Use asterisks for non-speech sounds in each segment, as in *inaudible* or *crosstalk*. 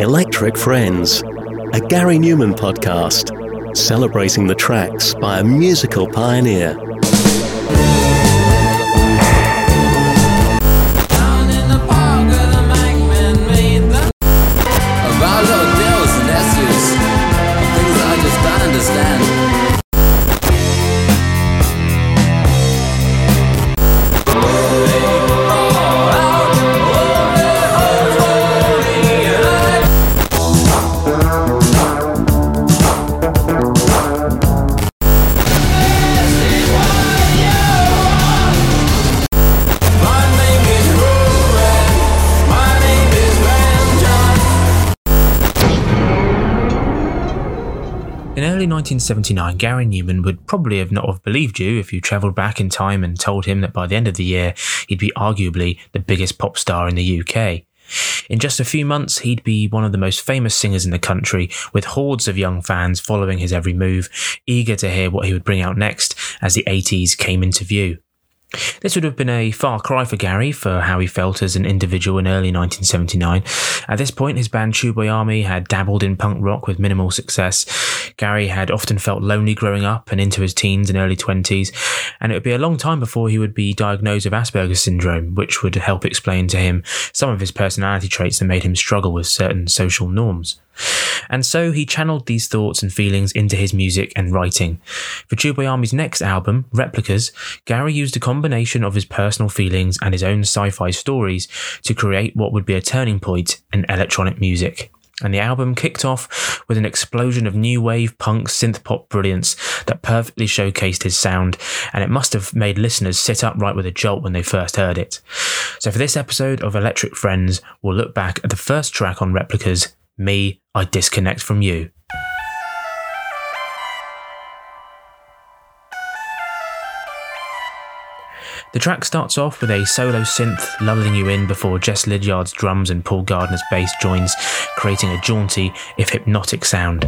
Electric Friends, a Gary Numan podcast celebrating the tracks by a musical pioneer. 1979, Gary Numan would probably have not have believed you if you travelled back in time and told him that by the end of the year, he'd be arguably the biggest pop star in the UK. In just a few months, he'd be one of the most famous singers in the country, with hordes of young fans following his every move, eager to hear what he would bring out next as the 80s came into view. This would have been a far cry for Gary for how he felt as an individual in early 1979. At this point, his band Tubeway Army had dabbled in punk rock with minimal success. Gary had often felt lonely growing up and into his teens and early 20s, and it would be a long time before he would be diagnosed with Asperger's syndrome, which would help explain to him some of his personality traits that made him struggle with certain social norms. And so he channeled these thoughts and feelings into his music and writing. For Tubeway Army's next album, Replicas, Gary used a combination of his personal feelings and his own sci fi stories to create what would be a turning point in electronic music. And the album kicked off with an explosion of new wave punk synth pop brilliance that perfectly showcased his sound, and it must have made listeners sit upright with a jolt when they first heard it. So, for this episode of Electric Friends, we'll look back at the first track on Replicas, Me, I Disconnect from You. The track starts off with a solo synth lulling you in before Jess Lidyard's drums and Paul Gardiner's bass joins, creating a jaunty, if hypnotic sound.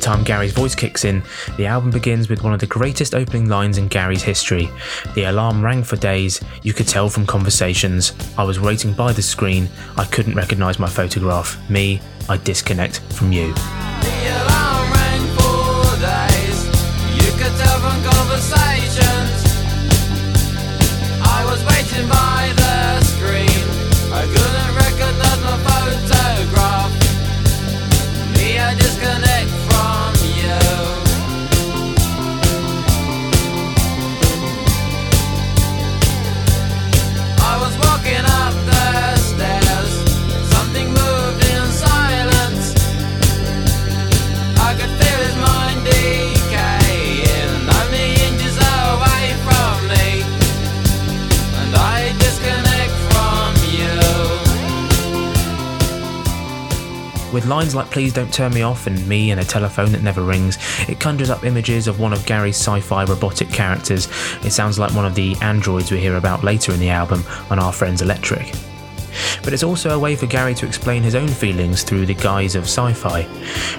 The time Gary's voice kicks in, the album begins with one of the greatest opening lines in Gary's history. The alarm rang for days, you could tell from conversations. I was waiting by the screen, I couldn't recognise my photograph. Me, I disconnect from you. I was waiting by the lines like Please Don't Turn Me Off and Me and a telephone that never rings, it conjures up images of one of Gary's sci fi robotic characters. It sounds like one of the androids we hear about later in the album on Our Friends Electric. But it's also a way for Gary to explain his own feelings through the guise of sci fi.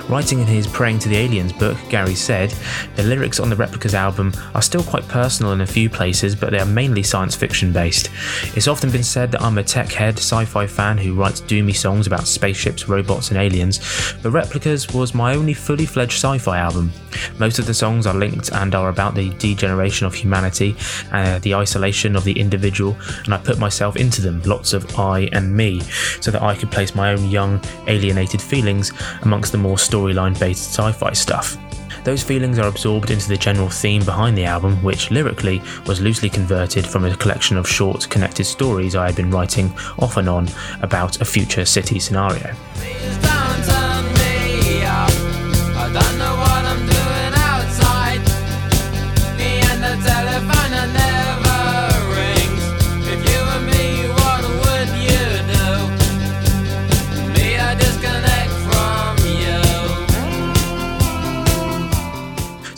Writing in his Praying to the Aliens book, Gary said, The lyrics on the Replicas album are still quite personal in a few places, but they are mainly science fiction based. It's often been said that I'm a tech head sci fi fan who writes doomy songs about spaceships, robots, and aliens, but Replicas was my only fully fledged sci fi album. Most of the songs are linked and are about the degeneration of humanity, uh, the isolation of the individual, and I put myself into them, lots of I and me, so that I could place my own young, alienated feelings amongst the more storyline based sci fi stuff. Those feelings are absorbed into the general theme behind the album, which lyrically was loosely converted from a collection of short, connected stories I had been writing off and on about a future city scenario.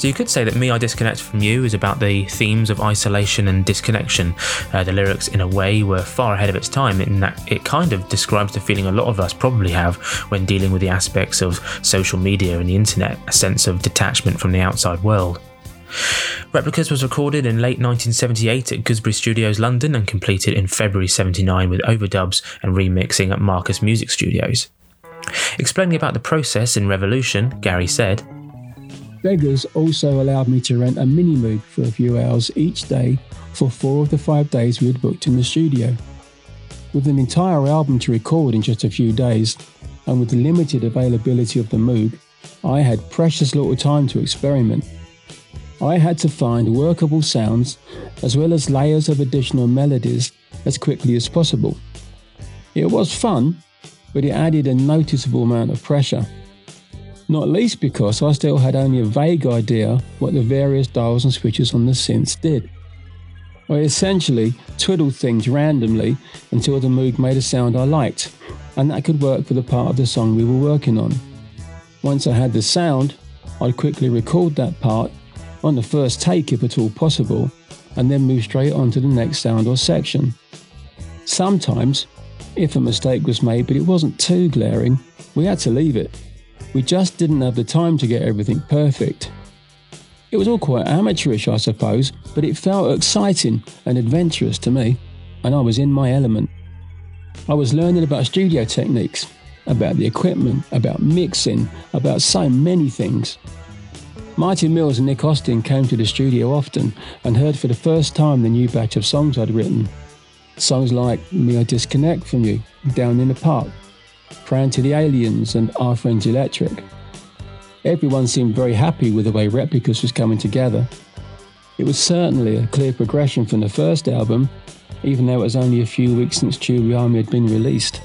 So you could say that Me I Disconnect from You is about the themes of isolation and disconnection. Uh, the lyrics, in a way, were far ahead of its time in that it kind of describes the feeling a lot of us probably have when dealing with the aspects of social media and the internet, a sense of detachment from the outside world. Replicas was recorded in late 1978 at Gooseberry Studios London and completed in February 79 with overdubs and remixing at Marcus Music Studios. Explaining about the process in Revolution, Gary said, Beggars also allowed me to rent a mini moog for a few hours each day for four of the five days we had booked in the studio. With an entire album to record in just a few days, and with the limited availability of the Moog, I had precious little time to experiment. I had to find workable sounds as well as layers of additional melodies as quickly as possible. It was fun, but it added a noticeable amount of pressure. Not least because I still had only a vague idea what the various dials and switches on the synths did. I essentially twiddled things randomly until the Moog made a sound I liked, and that could work for the part of the song we were working on. Once I had the sound, I'd quickly record that part on the first take if at all possible, and then move straight on to the next sound or section. Sometimes, if a mistake was made but it wasn't too glaring, we had to leave it. We just didn't have the time to get everything perfect. It was all quite amateurish, I suppose, but it felt exciting and adventurous to me, and I was in my element. I was learning about studio techniques, about the equipment, about mixing, about so many things. Martin Mills and Nick Austin came to the studio often and heard for the first time the new batch of songs I'd written. Songs like Me I Disconnect From You, Down in the Park, Praying to the Aliens, and Our Friends Electric. Everyone seemed very happy with the way Replicas was coming together. It was certainly a clear progression from the first album, even though it was only a few weeks since Tubeway Army had been released.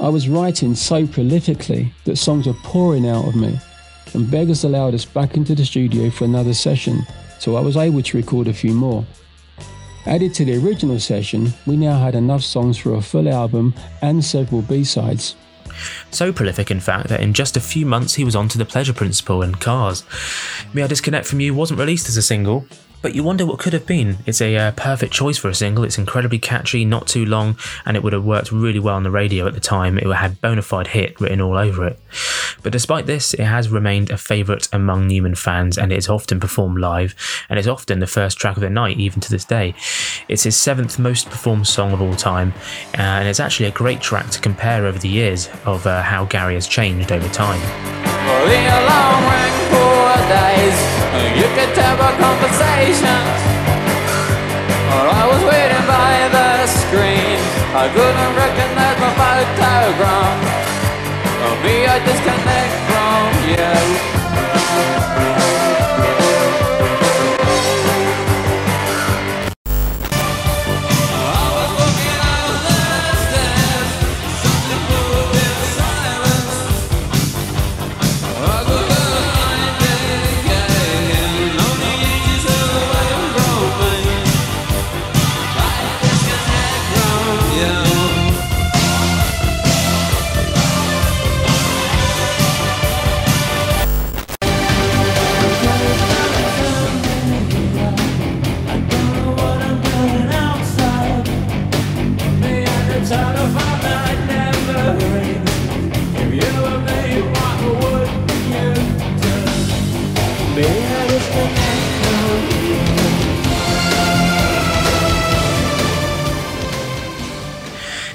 I was writing so prolifically that songs were pouring out of me and Beggars allowed us back into the studio for another session, so I was able to record a few more. Added to the original session, we now had enough songs for a full album and several B-sides. So prolific, in fact, that in just a few months he was onto The Pleasure Principle and Cars. Me I Disconnect From You wasn't released as a single, but you wonder what could have been. It's a uh, perfect choice for a single. It's incredibly catchy, not too long, and it would have worked really well on the radio at the time. It would have had bona fide hit written all over it. But despite this, it has remained a favourite among Numan fans, and it is often performed live, and is often the first track of the night, even to this day. It's his seventh most performed song of all time, uh, and it's actually a great track to compare over the years of uh, how Gary has changed over time. Conversation. Or I was waiting by the screen, I couldn't recognize my photograph. Or me, I disconnect from you.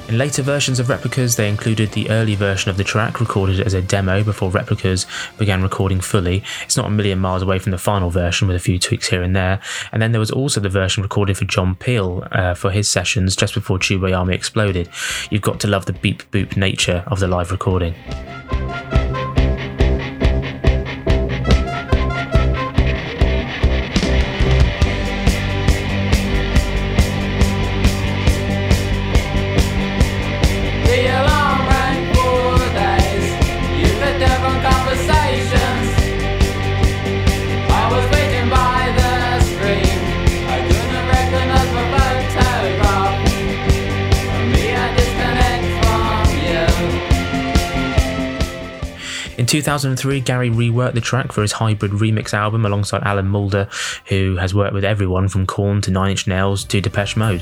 In later versions of Replicas, they included the early version of the track recorded as a demo before Replicas began recording fully. It's not a million miles away from the final version with a few tweaks here and there. And then there was also the version recorded for John Peel uh, for his sessions just before Tubeway Army exploded. You've got to love the beep boop nature of the live recording. 2003, Gary reworked the track for his hybrid remix album alongside Alan Moulder, who has worked with everyone from Korn to Nine Inch Nails to Depeche Mode.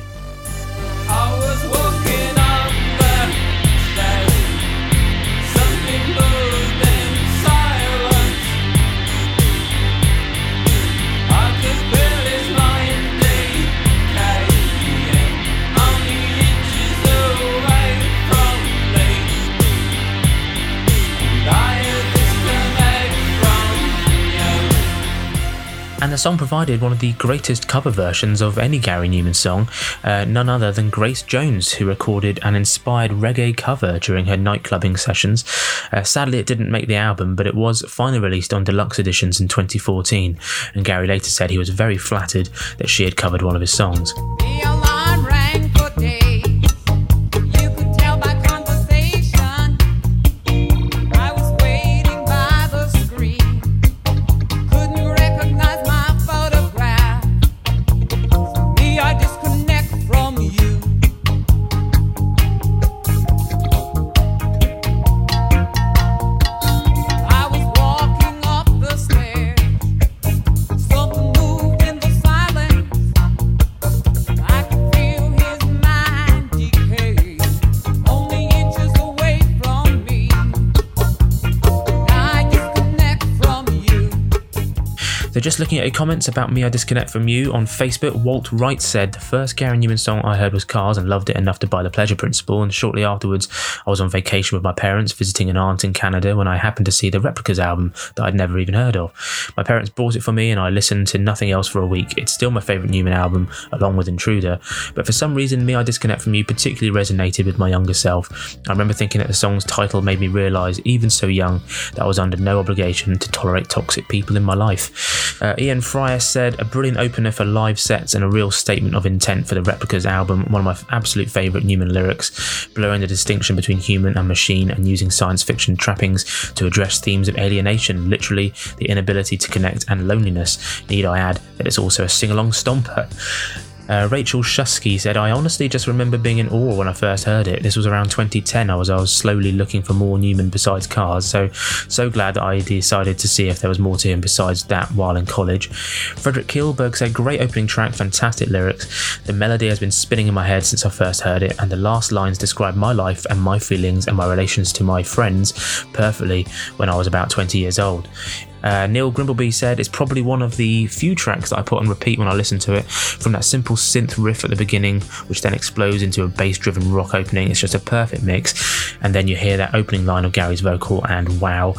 The song provided one of the greatest cover versions of any Gary Numan song, uh, none other than Grace Jones, who recorded an inspired reggae cover during her nightclubbing sessions. Uh, sadly, it didn't make the album, but it was finally released on deluxe editions in 2014. And Gary later said he was very flattered that she had covered one of his songs. Just looking at your comments about me, I disconnect from you on Facebook. Walt Wright said the first Gary Numan song I heard was Cars and loved it enough to buy The Pleasure Principle. And shortly afterwards, I was on vacation with my parents visiting an aunt in Canada when I happened to see the Replicas album that I'd never even heard of. My parents bought it for me and I listened to nothing else for a week. It's still my favourite Numan album, along with Intruder. But for some reason, Me, I Disconnect from You particularly resonated with my younger self. I remember thinking that the song's title made me realise, even so young, that I was under no obligation to tolerate toxic people in my life. Uh, Ian Fryer said, a brilliant opener for live sets and a real statement of intent for the Replicas album. One of my absolute favourite Numan lyrics, blurring the distinction between human and machine and using science fiction trappings to address themes of alienation, literally the inability to connect and loneliness. Need I add that it's also a sing along stomper? Uh, Rachel Shusky said, I honestly just remember being in awe when I first heard it. This was around 2010. I was I was slowly looking for more Numan besides cars, so so glad that I decided to see if there was more to him besides that while in college. Frederick Kielberg said, Great opening track, fantastic lyrics. The melody has been spinning in my head since I first heard it, and the last lines describe my life and my feelings and my relations to my friends perfectly when I was about 20 years old. Uh, Neil Grimbleby said it's probably one of the few tracks that I put on repeat when I listen to it. From that simple synth riff at the beginning, which then explodes into a bass driven rock opening, it's just a perfect mix. And then you hear that opening line of Gary's vocal, and wow.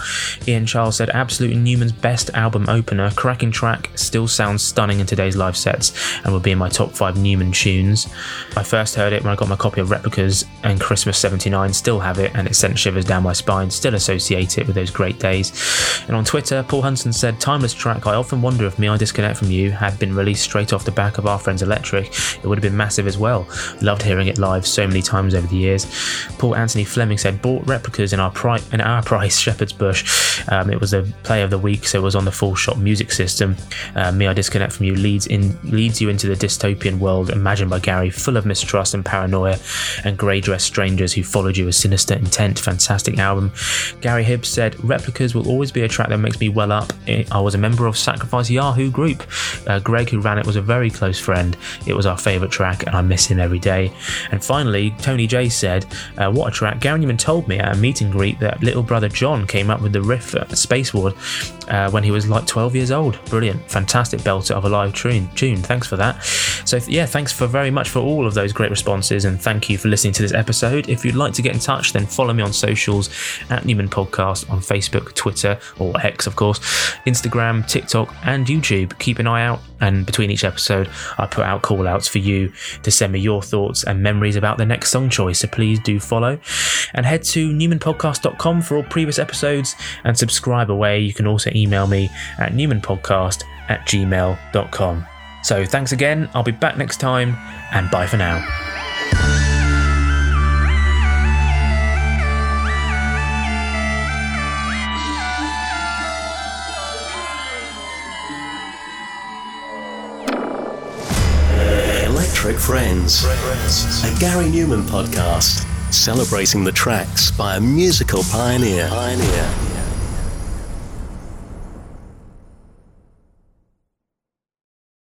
Ian Charles said, absolutely Numan's best album opener. Cracking track, still sounds stunning in today's live sets, and will be in my top five Numan tunes. I first heard it when I got my copy of Replicas and Christmas 79, still have it, and it sent shivers down my spine, still associate it with those great days. And on Twitter, Paul Hunson said, Timeless track, I often wonder if Me I Disconnect From You had been released straight off the back of Our Friends Electric, it would have been massive as well. Loved hearing it live so many times over the years. Paul Anthony Fleming said, Bought replicas in our, pri- in our price, *laughs* Shepherd's Bush. Um, it was the play of the week, so it was on the full shot music system. Uh, Me I Disconnect From You leads in leads you into the dystopian world imagined by Gary, full of mistrust and paranoia, and grey dressed strangers who followed you with sinister intent. Fantastic album. Gary Hibbs said, Replicas will always be a track that makes me well up. I was a member of Sacrifice Yahoo group. Uh, Greg, who ran it, was a very close friend. It was our favourite track, and I miss him every day. And finally, Tony J said, uh, What a track. Gary Numan told me at a meet and greet that little brother John came up with the riff at Space Ward uh, when he was like 12 years old. Brilliant. Fantastic belter of a live tune. tune. Thanks for that. So, yeah, thanks for very much for all of those great responses, and thank you for listening to this episode. If you'd like to get in touch, then follow me on socials at Numan Podcast on Facebook, Twitter, or X, of course, Instagram, TikTok, and YouTube. Keep an eye out, and between each episode, I put out call outs for you to send me your thoughts and memories about the next song choice. So please do follow and head to numanpodcast.com for all previous episodes and subscribe away. You can also email me at numanpodcast at gmail.com. So thanks again. I'll be back next time, and bye for now. Electric Friends, a Gary Numan podcast celebrating the tracks by a musical pioneer. pioneer.